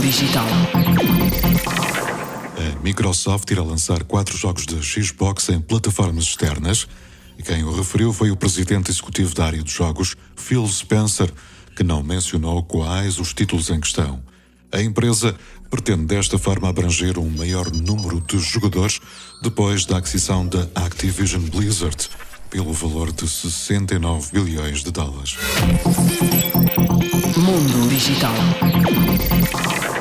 Digital. A Microsoft irá lançar quatro jogos de Xbox em plataformas externas. E quem o referiu foi o presidente executivo da área de jogos, Phil Spencer, que não mencionou quais os títulos em questão. A empresa pretende desta forma abranger um maior número de jogadores depois da aquisição da Activision Blizzard pelo valor de 69 bilhões de dólares. Mundo Digital. Thank you.